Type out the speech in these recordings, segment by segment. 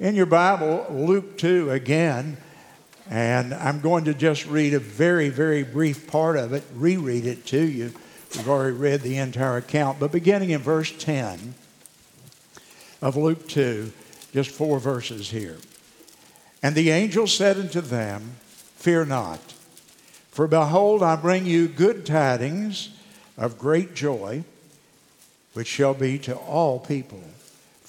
In your Bible, Luke 2 again, and I'm going to just read a very, very brief part of it, reread it to you. We've already read the entire account, but beginning in verse 10 of Luke 2, just four verses here. And the angel said unto them, Fear not, for behold, I bring you good tidings of great joy, which shall be to all people.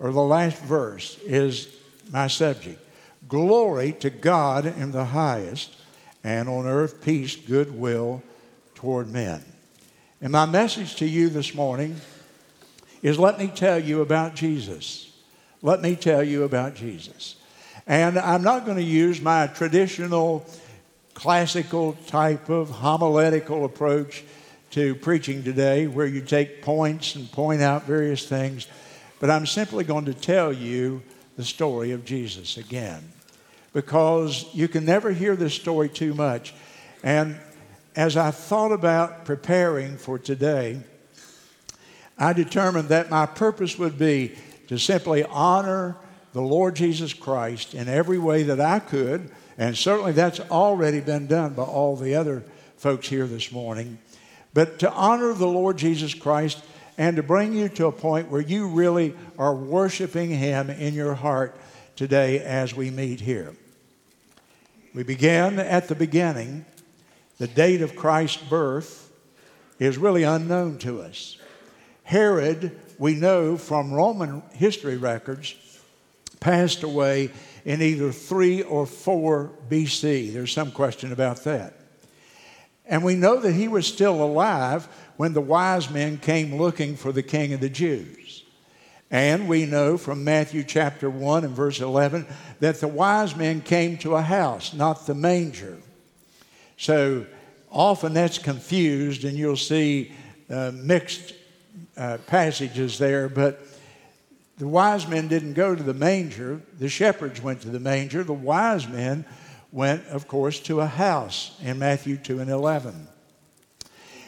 or the last verse, is my subject. Glory to God in the highest, and on earth peace, goodwill toward men. And my message to you this morning is let me tell you about Jesus. Let me tell you about Jesus. And I'm not going to use my traditional classical type of homiletical approach to preaching today where you take points and point out various things, but I'm simply going to tell you the story of Jesus again because you can never hear this story too much. And as I thought about preparing for today, I determined that my purpose would be to simply honor the Lord Jesus Christ in every way that I could and certainly that's already been done by all the other folks here this morning. But to honor the Lord Jesus Christ and to bring you to a point where you really are worshiping Him in your heart today as we meet here. We began at the beginning. The date of Christ's birth is really unknown to us. Herod, we know from Roman history records, passed away in either 3 or 4 BC. There's some question about that. And we know that he was still alive when the wise men came looking for the king of the Jews. And we know from Matthew chapter 1 and verse 11 that the wise men came to a house, not the manger. So often that's confused, and you'll see uh, mixed uh, passages there, but the wise men didn't go to the manger, the shepherds went to the manger. The wise men went, of course, to a house in Matthew 2 and 11.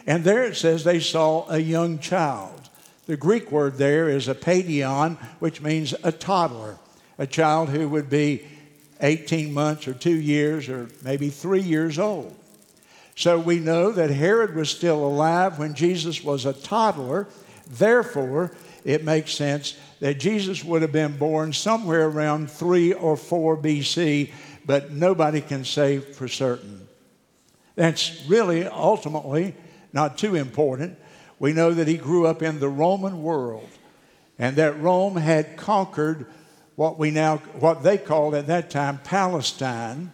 And there it says they saw a young child. The Greek word there is a paidion, which means a toddler, a child who would be 18 months or two years or maybe three years old. So we know that Herod was still alive when Jesus was a toddler. Therefore, it makes sense that Jesus would have been born somewhere around 3 or 4 BC, but nobody can say for certain. That's really ultimately not too important. We know that he grew up in the Roman world and that Rome had conquered what we now what they called at that time Palestine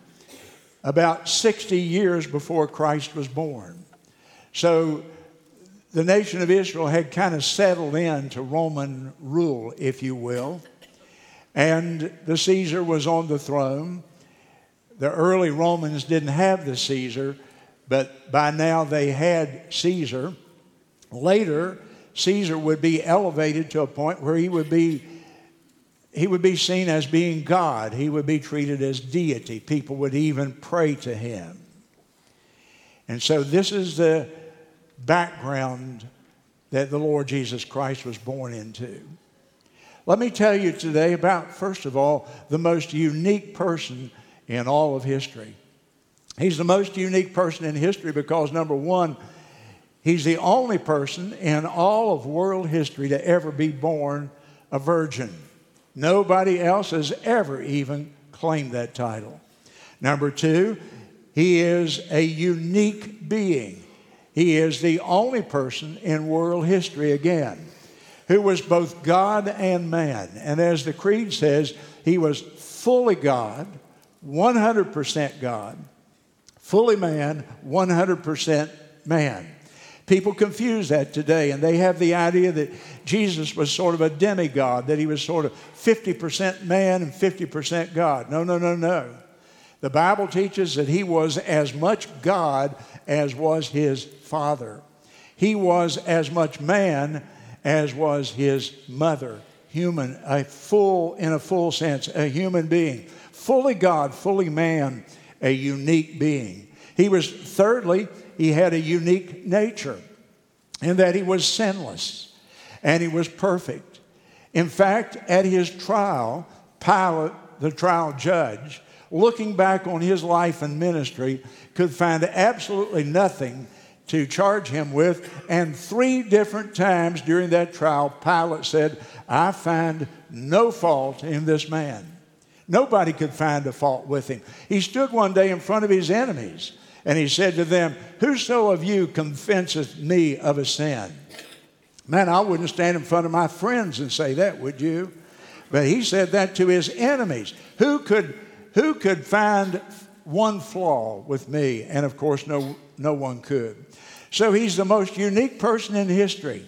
about 60 years before Christ was born. So the nation of Israel had kind of settled into Roman rule, if you will. And the Caesar was on the throne. The early Romans didn't have the Caesar, but by now they had Caesar. Later, Caesar would be elevated to a point where he would be he would be seen as being God. He would be treated as deity. People would even pray to him. And so this is the background that the Lord Jesus Christ was born into. Let me tell you today about, first of all, the most unique person in all of history. He's the most unique person in history because, number one, he's the only person in all of world history to ever be born a virgin. Nobody else has ever even claimed that title. Number two, he is a unique being. He is the only person in world history again who was both God and man. And as the Creed says, he was fully God, 100% God, fully man, 100% man. People confuse that today, and they have the idea that Jesus was sort of a demigod, that he was sort of 50% man and 50% God. No, no, no, no. The Bible teaches that he was as much God as was his Father. He was as much man as was his mother. Human, a full, in a full sense, a human being. Fully God, fully man, a unique being. He was, thirdly, he had a unique nature in that he was sinless and he was perfect. In fact, at his trial, Pilate, the trial judge, looking back on his life and ministry, could find absolutely nothing to charge him with. And three different times during that trial, Pilate said, I find no fault in this man. Nobody could find a fault with him. He stood one day in front of his enemies and he said to them, Whoso of you convinceth me of a sin? Man, I wouldn't stand in front of my friends and say that, would you? But he said that to his enemies. Who could, who could find one flaw with me? And of course, no, no one could. So he's the most unique person in history.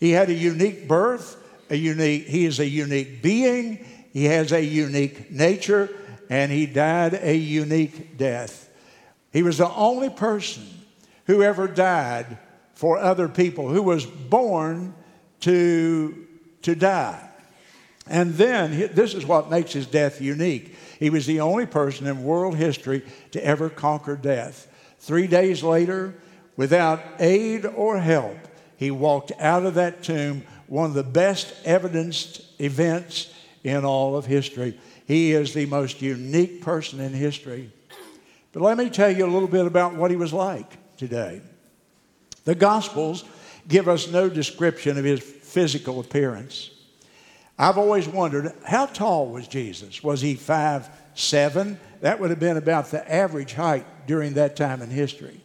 He had a unique birth, a unique, he is a unique being, he has a unique nature, and he died a unique death. He was the only person who ever died for other people, who was born to, to die. And then, this is what makes his death unique. He was the only person in world history to ever conquer death. Three days later, without aid or help, he walked out of that tomb, one of the best evidenced events in all of history. He is the most unique person in history. But let me tell you a little bit about what he was like today. The Gospels give us no description of his physical appearance. I've always wondered how tall was Jesus? Was he five seven? That would have been about the average height during that time in history.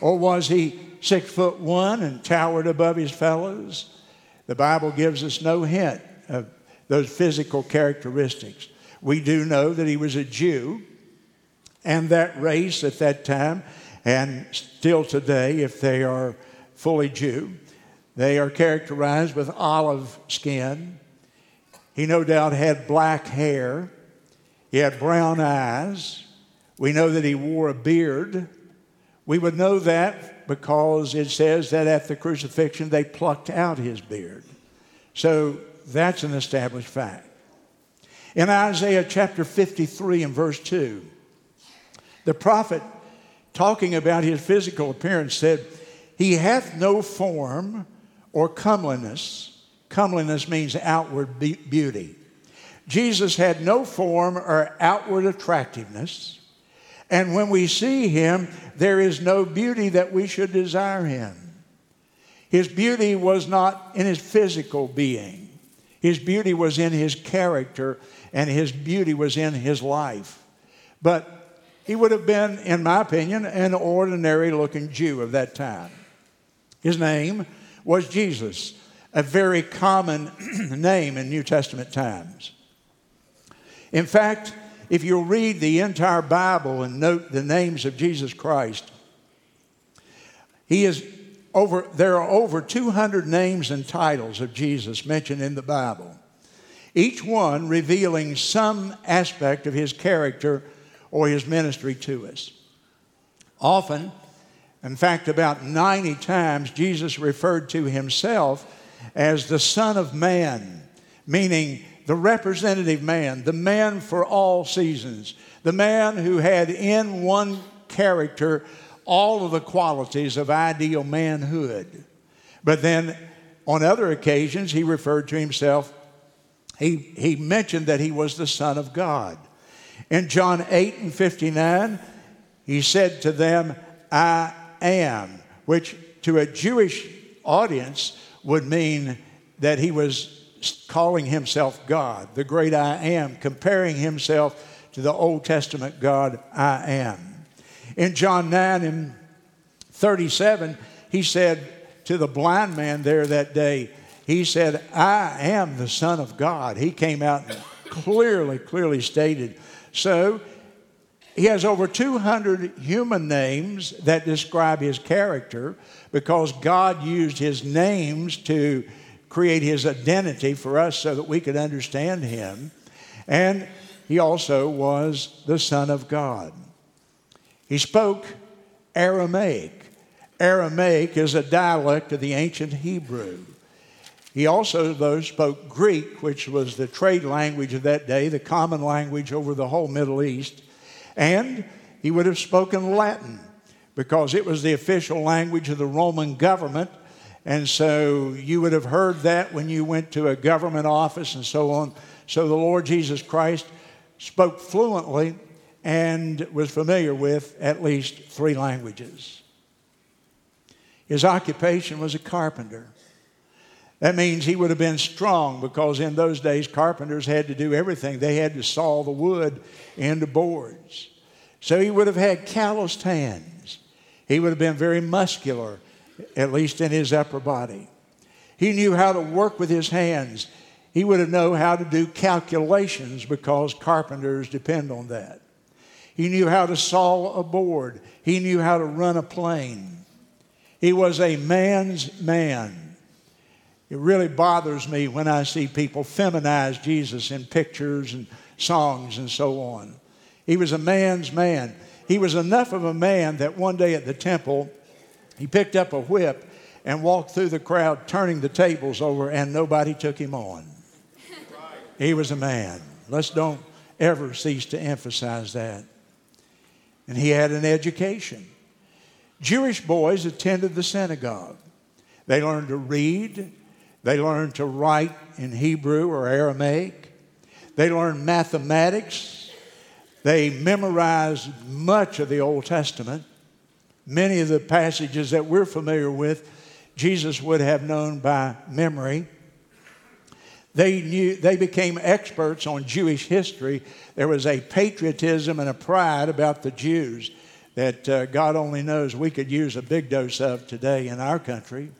Or was he six foot one and towered above his fellows? The Bible gives us no hint of those physical characteristics. We do know that he was a Jew, and that race at that time, and still today, if they are fully Jew, they are characterized with olive skin. He no doubt had black hair. He had brown eyes. We know that he wore a beard. We would know that because it says that at the crucifixion they plucked out his beard. So that's an established fact. In Isaiah chapter 53 and verse 2, the prophet, talking about his physical appearance, said, He hath no form or comeliness. Comeliness means outward be- beauty. Jesus had no form or outward attractiveness. And when we see him, there is no beauty that we should desire him. His beauty was not in his physical being, his beauty was in his character, and his beauty was in his life. But he would have been, in my opinion, an ordinary looking Jew of that time. His name was Jesus, a very common name in New Testament times. In fact, if you read the entire Bible and note the names of Jesus Christ, he is over, there are over 200 names and titles of Jesus mentioned in the Bible, each one revealing some aspect of his character or his ministry to us. Often, in fact, about 90 times, Jesus referred to himself as the Son of Man, meaning the representative man, the man for all seasons, the man who had in one character all of the qualities of ideal manhood. But then on other occasions, he referred to himself, he, he mentioned that he was the Son of God. In John 8 and 59, he said to them, I am, which to a Jewish audience would mean that he was calling himself God, the great I am, comparing himself to the Old Testament God, I am. In John 9 and 37, he said to the blind man there that day, he said, I am the Son of God. He came out and clearly, clearly stated so He has over 200 human names that describe his character because God used his names to create his identity for us so that we could understand him. And he also was the Son of God. He spoke Aramaic. Aramaic is a dialect of the ancient Hebrew. He also, though, spoke Greek, which was the trade language of that day, the common language over the whole Middle East. And he would have spoken Latin because it was the official language of the Roman government. And so you would have heard that when you went to a government office and so on. So the Lord Jesus Christ spoke fluently and was familiar with at least three languages. His occupation was a carpenter. That means he would have been strong because in those days carpenters had to do everything. They had to saw the wood into boards. So he would have had calloused hands. He would have been very muscular, at least in his upper body. He knew how to work with his hands. He would have known how to do calculations because carpenters depend on that. He knew how to saw a board. He knew how to run a plane. He was a man's man. It really bothers me when I see people feminize Jesus in pictures and songs and so on. He was a man's man. He was enough of a man that one day at the temple, he picked up a whip and walked through the crowd, turning the tables over, and nobody took him on. He was a man. Let's don't ever cease to emphasize that. And he had an education. Jewish boys attended the synagogue. They learned to read, they learned to write in Hebrew or Aramaic. They learned mathematics. They memorized much of the Old Testament. Many of the passages that we're familiar with, Jesus would have known by memory. They, knew, they became experts on Jewish history. There was a patriotism and a pride about the Jews that uh, God only knows we could use a big dose of today in our country.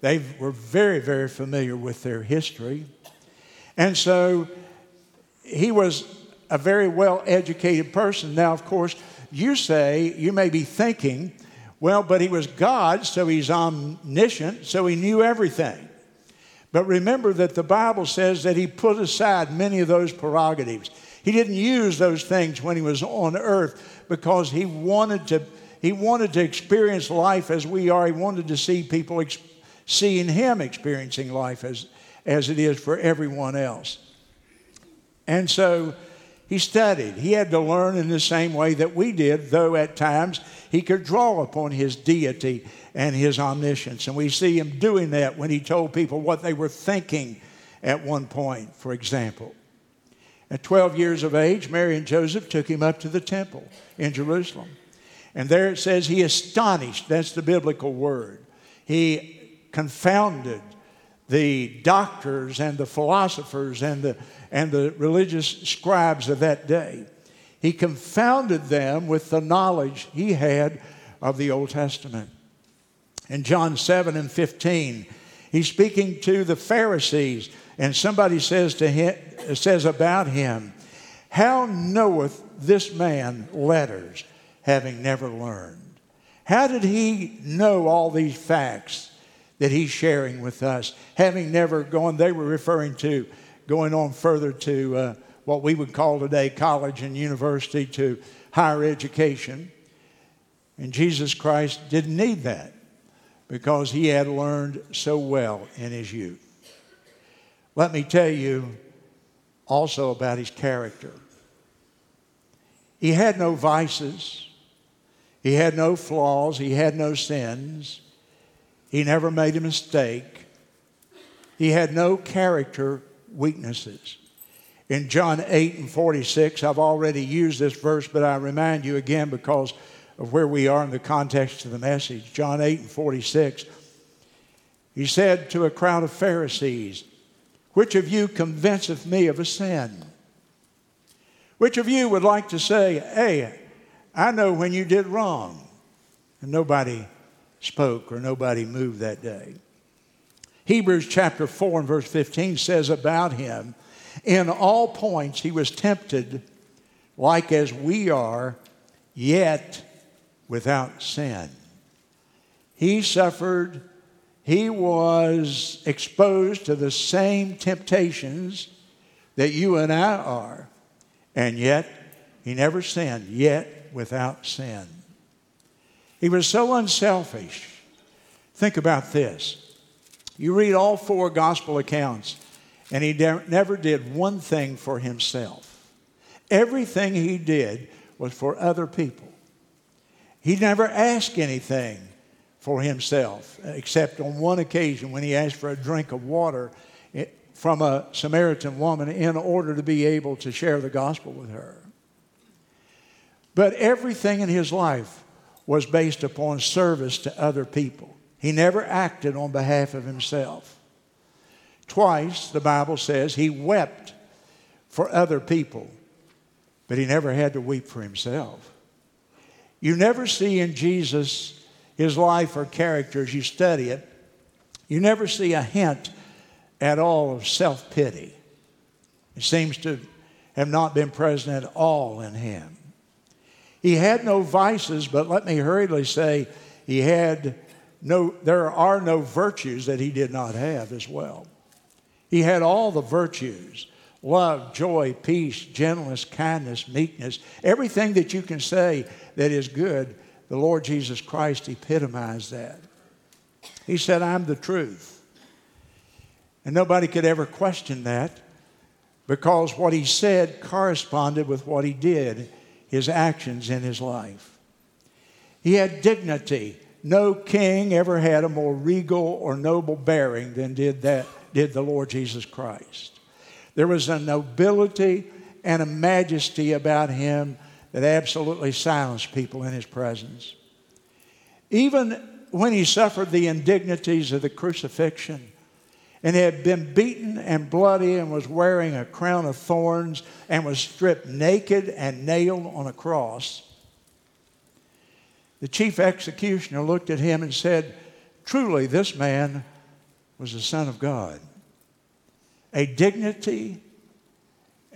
They were very, very familiar with their history. And so he was a very well educated person. Now, of course, you say, you may be thinking, well, but he was God, so he's omniscient, so he knew everything. But remember that the Bible says that he put aside many of those prerogatives. He didn't use those things when he was on earth because he wanted to, he wanted to experience life as we are. He wanted to see people experience seeing him experiencing life as, as it is for everyone else. And so he studied. He had to learn in the same way that we did, though at times he could draw upon his deity and his omniscience. And we see him doing that when he told people what they were thinking at one point, for example. At 12 years of age, Mary and Joseph took him up to the temple in Jerusalem. And there it says he astonished, that's the biblical word. He confounded the doctors and the philosophers and the, and the religious scribes of that day. He confounded them with the knowledge he had of the Old Testament. In John 7 and 15, he's speaking to the Pharisees, and somebody says to him, says about him, How knoweth this man letters, having never learned? How did he know all these facts? that he's sharing with us. Having never gone, they were referring to going on further to uh, what we would call today college and university to higher education. And Jesus Christ didn't need that because he had learned so well in his youth. Let me tell you also about his character. He had no vices, he had no flaws, he had no sins. He never made a mistake. He had no character weaknesses. In John 8 and 46, I've already used this verse, but I remind you again because of where we are in the context of the message. John 8 and 46, he said to a crowd of Pharisees, Which of you convinceth me of a sin? Which of you would like to say, Hey, I know when you did wrong? And nobody spoke or nobody moved that day. Hebrews chapter 4 and verse 15 says about him, in all points he was tempted like as we are, yet without sin. He suffered, he was exposed to the same temptations that you and I are, and yet he never sinned, yet without sin. He was so unselfish. Think about this. You read all four gospel accounts, and he never did one thing for himself. Everything he did was for other people. He never asked anything for himself, except on one occasion when he asked for a drink of water eh, from a Samaritan woman in order to be able to share the gospel with her. But everything in his life was based upon service to other people. He never acted on behalf of himself. Twice, the Bible says, he wept for other people, but he never had to weep for himself. You never see in Jesus his life or character as you study it, you never see a hint at all of self pity. It seems to have not been present at all in him. He had no vices, but let me hurriedly say he had no, there are no virtues that he did not have as well. He had all the virtues love, joy, peace, gentleness, kindness, meekness, everything that you can say that is good. The Lord Jesus Christ epitomized that. He said, I'm the truth. And nobody could ever question that because what he said corresponded with what he did, his actions in his life. He had dignity. No king ever had a more regal or noble bearing than did that did the Lord Jesus Christ. There was a nobility and a majesty about him that absolutely silenced people in his presence. Even when he suffered the indignities of the crucifixion and had been beaten and bloody and was wearing a crown of thorns and was stripped naked and nailed on a cross, the chief executioner looked at him and said, Truly, this man was the Son of God. A dignity,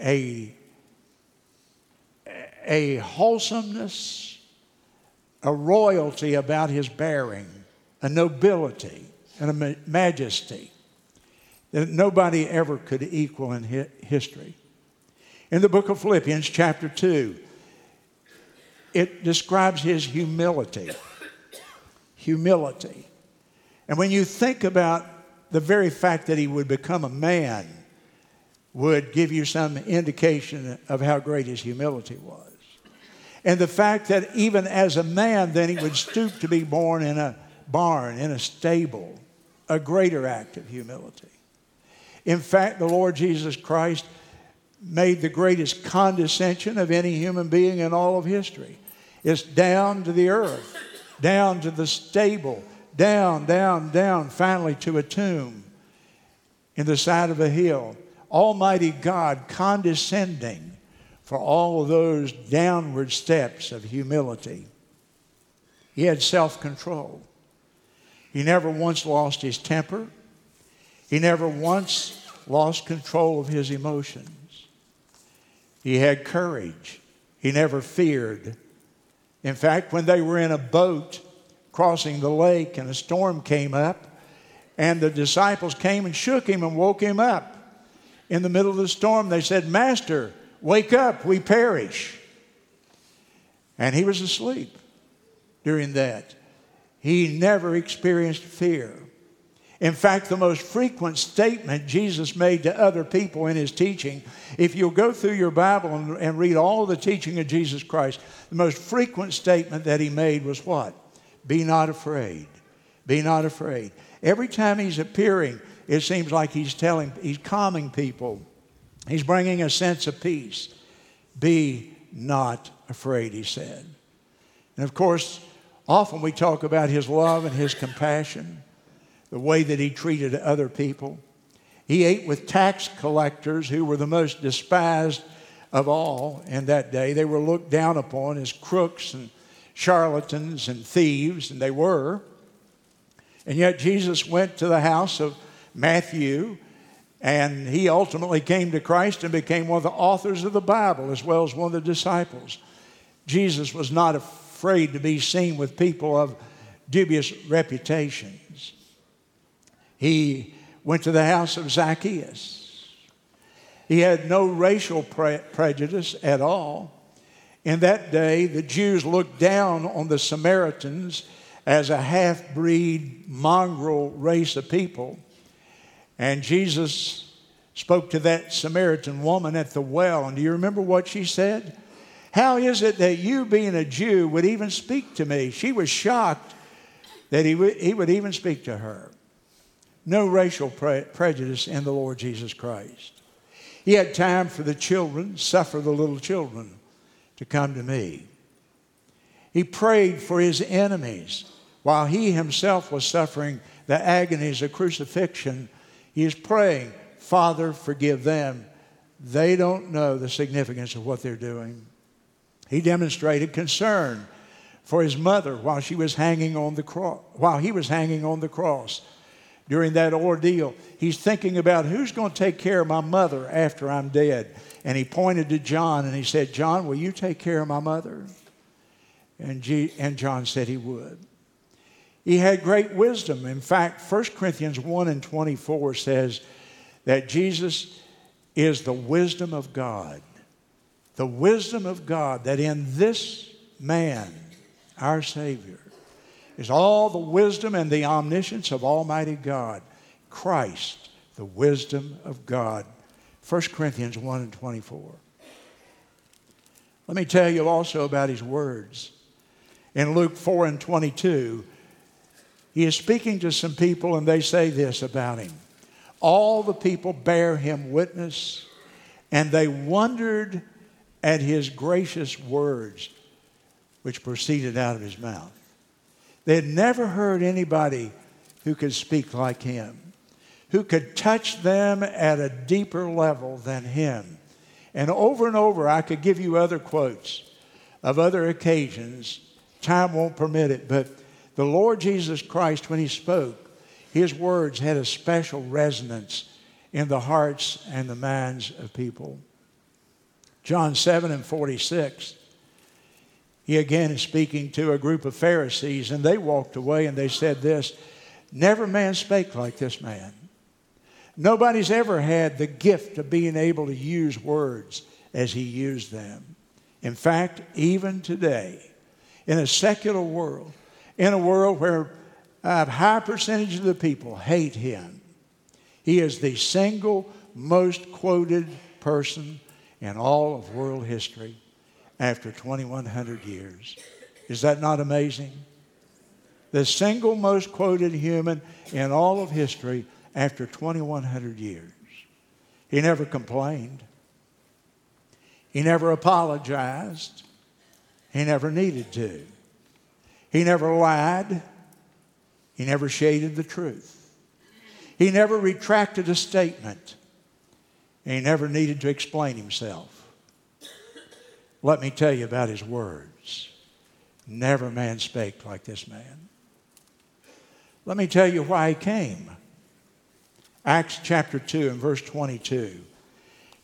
a, a wholesomeness, a royalty about his bearing, a nobility, and a majesty that nobody ever could equal in history. In the book of Philippians, chapter 2, it describes his humility. Humility. And when you think about the very fact that he would become a man, would give you some indication of how great his humility was. And the fact that even as a man, then he would stoop to be born in a barn, in a stable, a greater act of humility. In fact, the Lord Jesus Christ made the greatest condescension of any human being in all of history. It's down to the earth, down to the stable, down, down, down, finally to a tomb in the side of a hill. Almighty God condescending for all those downward steps of humility. He had self control. He never once lost his temper. He never once lost control of his emotions. He had courage. He never feared. In fact, when they were in a boat crossing the lake and a storm came up, and the disciples came and shook him and woke him up in the middle of the storm, they said, Master, wake up, we perish. And he was asleep during that. He never experienced fear. In fact, the most frequent statement Jesus made to other people in his teaching, if you'll go through your Bible and, and read all the teaching of Jesus Christ, the most frequent statement that he made was what? Be not afraid. Be not afraid. Every time he's appearing, it seems like he's telling, he's calming people. He's bringing a sense of peace. Be not afraid, he said. And of course, often we talk about his love and his compassion the way that he treated other people. He ate with tax collectors who were the most despised of all in that day. They were looked down upon as crooks and charlatans and thieves, and they were. And yet Jesus went to the house of Matthew And he ultimately came to Christ and became one of the authors of the Bible as well as one of the disciples. Jesus was not afraid to be seen with people of dubious reputations. He went to the house of Zacchaeus. He had no racial pre- prejudice at all. In that day, the Jews looked down on the Samaritans as a half breed, mongrel race of people. And Jesus spoke to that Samaritan woman at the well. And do you remember what she said? How is it that you, being a Jew, would even speak to me? She was shocked that he would, he would even speak to her. No racial pre- prejudice in the Lord Jesus Christ. He had time for the children, suffer the little children to come to me. He prayed for his enemies while he himself was suffering the agonies of crucifixion. He is praying, Father, forgive them. They don't know the significance of what they're doing. He demonstrated concern for his mother while she was hanging on the cross, while he was hanging on the cross during that ordeal. He's thinking about who's going to take care of my mother after I'm dead. And he pointed to John and he said, John, will you take care of my mother? And, G- and John said he would. He had great wisdom. In fact, 1 Corinthians 1 and 24 says that Jesus is the wisdom of God. The wisdom of God, that in this man, our Savior, is all the wisdom and the omniscience of Almighty God. Christ, the wisdom of God. 1 Corinthians 1 and 24. Let me tell you also about his words. In Luke 4 and 22, he is speaking to some people, and they say this about him All the people bear him witness, and they wondered at his gracious words which proceeded out of his mouth. They had never heard anybody who could speak like him, who could touch them at a deeper level than him. And over and over, I could give you other quotes of other occasions. Time won't permit it, but the Lord Jesus Christ, when he spoke, his words had a special resonance in the hearts and the minds of people. John 7 and 46 he again is speaking to a group of Pharisees, and they walked away and they said this Never man spake like this man. Nobody's ever had the gift of being able to use words as he used them. In fact, even today, in a secular world, in a world where a high percentage of the people hate him, he is the single most quoted person in all of world history after 2,100 years. Is that not amazing? The single most quoted human in all of history after 2,100 years. He never complained. He never apologized. He never needed to. He never lied. He never shaded the truth. He never retracted a statement. He never needed to explain himself. Let me tell you about his words. Never man spake like this man. Let me tell you why he came. Acts chapter 2 and verse 22.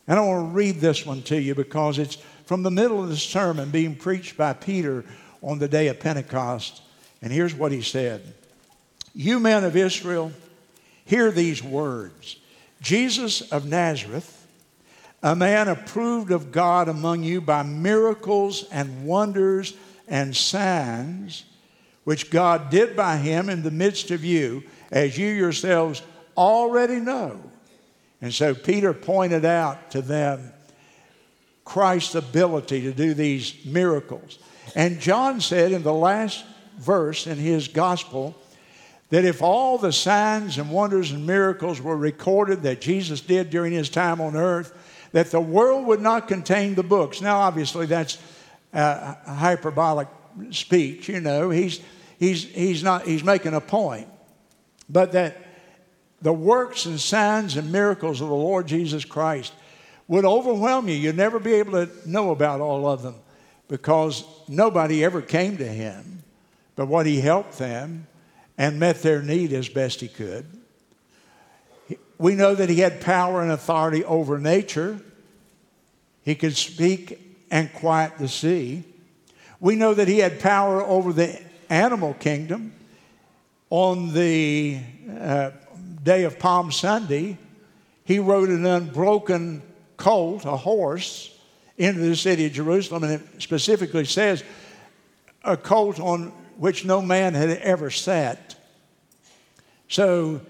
And I want to read this one to you because it's from the middle of the sermon being preached by Peter on the day of Pentecost. And here's what he said You men of Israel, hear these words Jesus of Nazareth a man approved of God among you by miracles and wonders and signs, which God did by him in the midst of you, as you yourselves already know. And so Peter pointed out to them Christ's ability to do these miracles. And John said in the last verse in his gospel that if all the signs and wonders and miracles were recorded that Jesus did during his time on earth, that the world would not contain the books. Now, obviously, that's a hyperbolic speech, you know. He's, he's, he's, not, he's making a point. But that the works and signs and miracles of the Lord Jesus Christ would overwhelm you. You'd never be able to know about all of them because nobody ever came to him. But what he helped them and met their need as best he could. We know that he had power and authority over nature. He could speak and quiet the sea. We know that he had power over the animal kingdom. On the uh, day of Palm Sunday, he rode an unbroken colt, a horse, into the city of Jerusalem, and it specifically says a colt on which no man had ever sat. So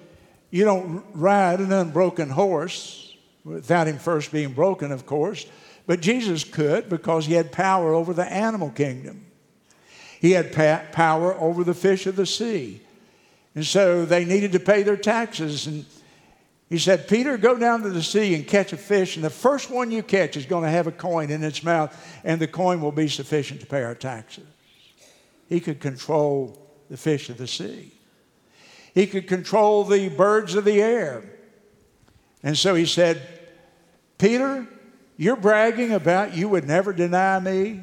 you don't ride an unbroken horse without him first being broken, of course, but Jesus could because he had power over the animal kingdom. He had pa- power over the fish of the sea. And so they needed to pay their taxes. And he said, Peter, go down to the sea and catch a fish, and the first one you catch is going to have a coin in its mouth, and the coin will be sufficient to pay our taxes. He could control the fish of the sea, he could control the birds of the air. And so he said, Peter, you're bragging about you would never deny me.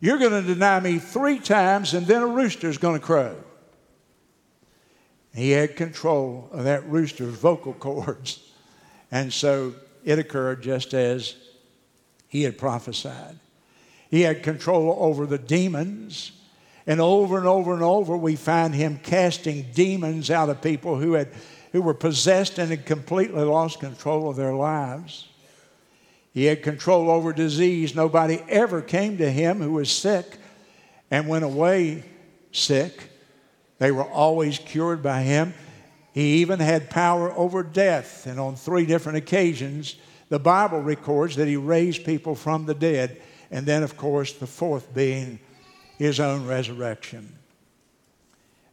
You're going to deny me three times, and then a rooster's going to crow. He had control of that rooster's vocal cords. And so it occurred just as he had prophesied. He had control over the demons. And over and over and over, we find him casting demons out of people who, had, who were possessed and had completely lost control of their lives. He had control over disease. Nobody ever came to him who was sick and went away sick. They were always cured by him. He even had power over death, and on three different occasions, the Bible records that he raised people from the dead, and then, of course, the fourth being his own resurrection.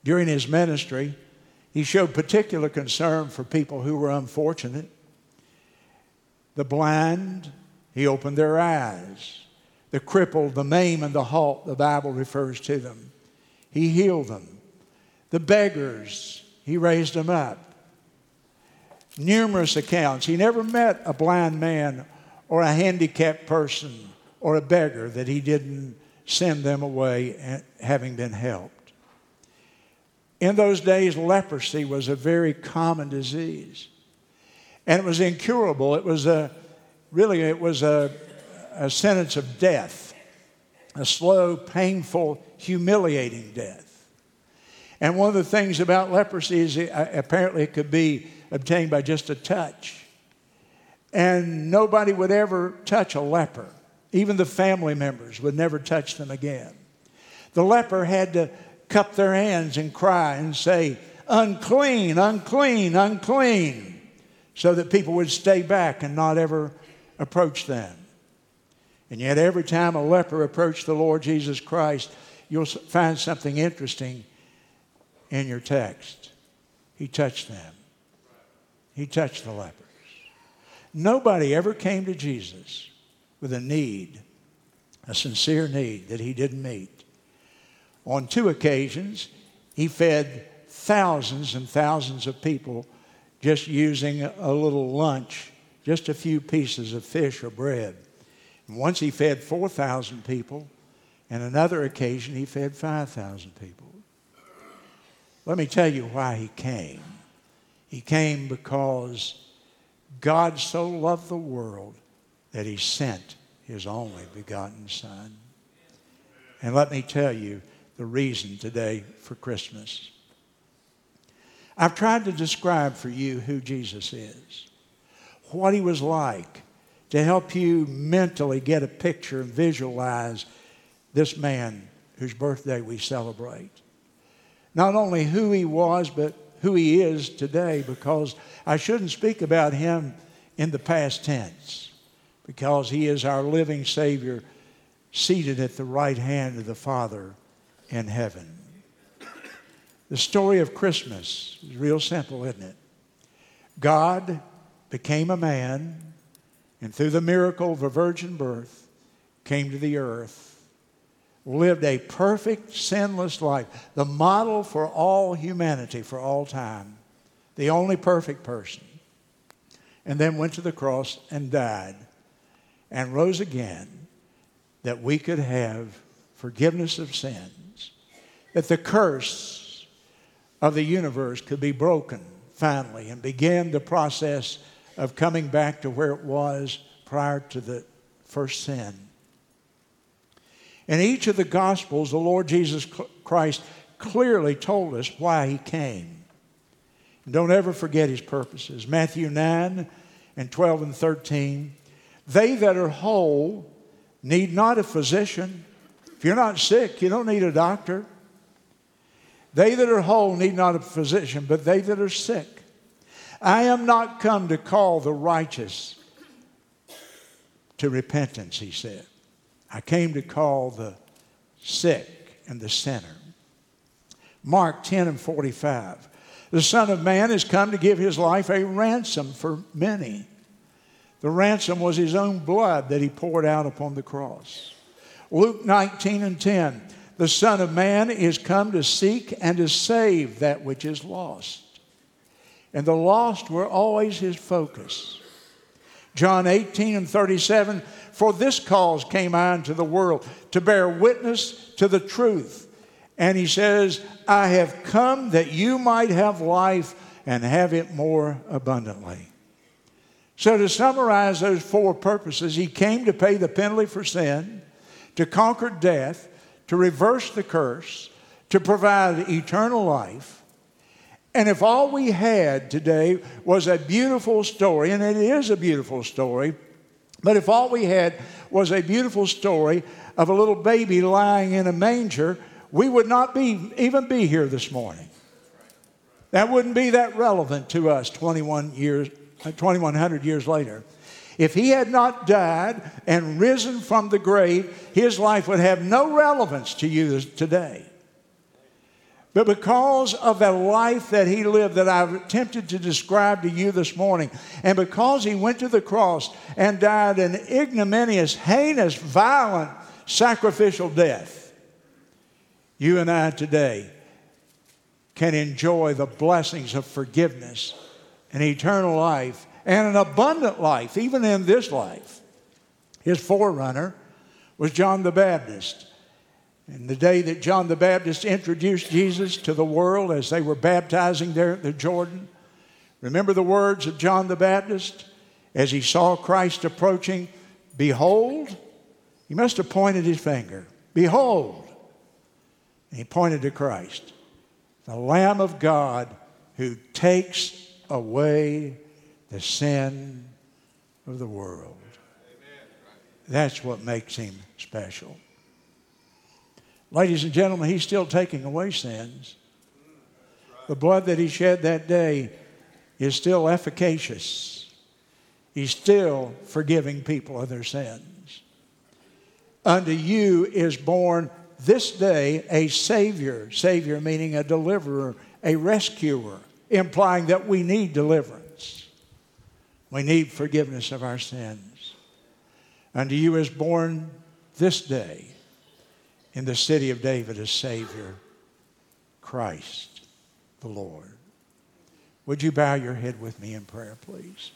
During his ministry, he showed particular concern for people who were unfortunate. The blind, he opened their eyes. The crippled, the maimed, and the halt, the Bible refers to them. He healed them. The beggars, he raised them up. Numerous accounts. He never met a blind man or a handicapped person or a beggar that he didn't send them away having been helped. In those days, leprosy was a very common disease. And it was incurable. It was a, really, it was a, a sentence of death, a slow, painful, humiliating death. And one of the things about leprosy is it, uh, apparently it could be obtained by just a touch. And nobody would ever touch a leper. Even the family members would never touch them again. The leper had to cup their hands and cry and say, unclean, unclean, unclean, so that people would stay back and not ever approach them. And yet, every time a leper approached the Lord Jesus Christ, you'll find something interesting in your text. He touched them, He touched the lepers. Nobody ever came to Jesus with a need, a sincere need that he didn't meet. On two occasions, he fed thousands and thousands of people just using a little lunch, just a few pieces of fish or bread. And once he fed 4,000 people, and another occasion he fed 5,000 people. Let me tell you why he came. He came because God so loved the world that he sent his only begotten Son. And let me tell you the reason today for Christmas. I've tried to describe for you who Jesus is, what he was like, to help you mentally get a picture and visualize this man whose birthday we celebrate not only who he was, but who he is today, because I shouldn't speak about him in the past tense, because he is our living Savior seated at the right hand of the Father in heaven. The story of Christmas is real simple, isn't it? God became a man, and through the miracle of a virgin birth, came to the earth lived a perfect, sinless life, the model for all humanity for all time, the only perfect person, and then went to the cross and died and rose again that we could have forgiveness of sins, that the curse of the universe could be broken finally and began the process of coming back to where it was prior to the first sin. In each of the Gospels, the Lord Jesus Christ clearly told us why he came. Don't ever forget his purposes. Matthew 9 and 12 and 13. They that are whole need not a physician. If you're not sick, you don't need a doctor. They that are whole need not a physician, but they that are sick. I am not come to call the righteous to repentance, he said. I came to call the sick and the sinner. Mark 10 and 45. The Son of Man has come to give his life a ransom for many. The ransom was his own blood that he poured out upon the cross. Luke 19 and 10. The Son of Man is come to seek and to save that which is lost. And the lost were always his focus. John 18 and 37 For this cause came I into the world, to bear witness to the truth. And he says, I have come that you might have life and have it more abundantly. So, to summarize those four purposes, he came to pay the penalty for sin, to conquer death, to reverse the curse, to provide eternal life. And if all we had today was a beautiful story, and it is a beautiful story, but if all we had was a beautiful story of a little baby lying in a manger, we would not be, even be here this morning. That wouldn't be that relevant to us 21 years, 2100 years later. If he had not died and risen from the grave, his life would have no relevance to you today. But because of the life that he lived that I've attempted to describe to you this morning, and because he went to the cross and died an ignominious, heinous, violent, sacrificial death, you and I today can enjoy the blessings of forgiveness and eternal life and an abundant life, even in this life. His forerunner was John the Baptist. And the day that John the Baptist introduced Jesus to the world as they were baptizing there at the Jordan, remember the words of John the Baptist as he saw Christ approaching? Behold, he must have pointed his finger. Behold, and he pointed to Christ, the Lamb of God who takes away the sin of the world. That's what makes him special. Ladies and gentlemen, he's still taking away sins. The blood that he shed that day is still efficacious. He's still forgiving people of their sins. Unto you is born this day a Savior, Savior meaning a deliverer, a rescuer, implying that we need deliverance. We need forgiveness of our sins. Unto you is born this day in the city of David a Savior, Christ the Lord. Would you bow your head with me in prayer, please?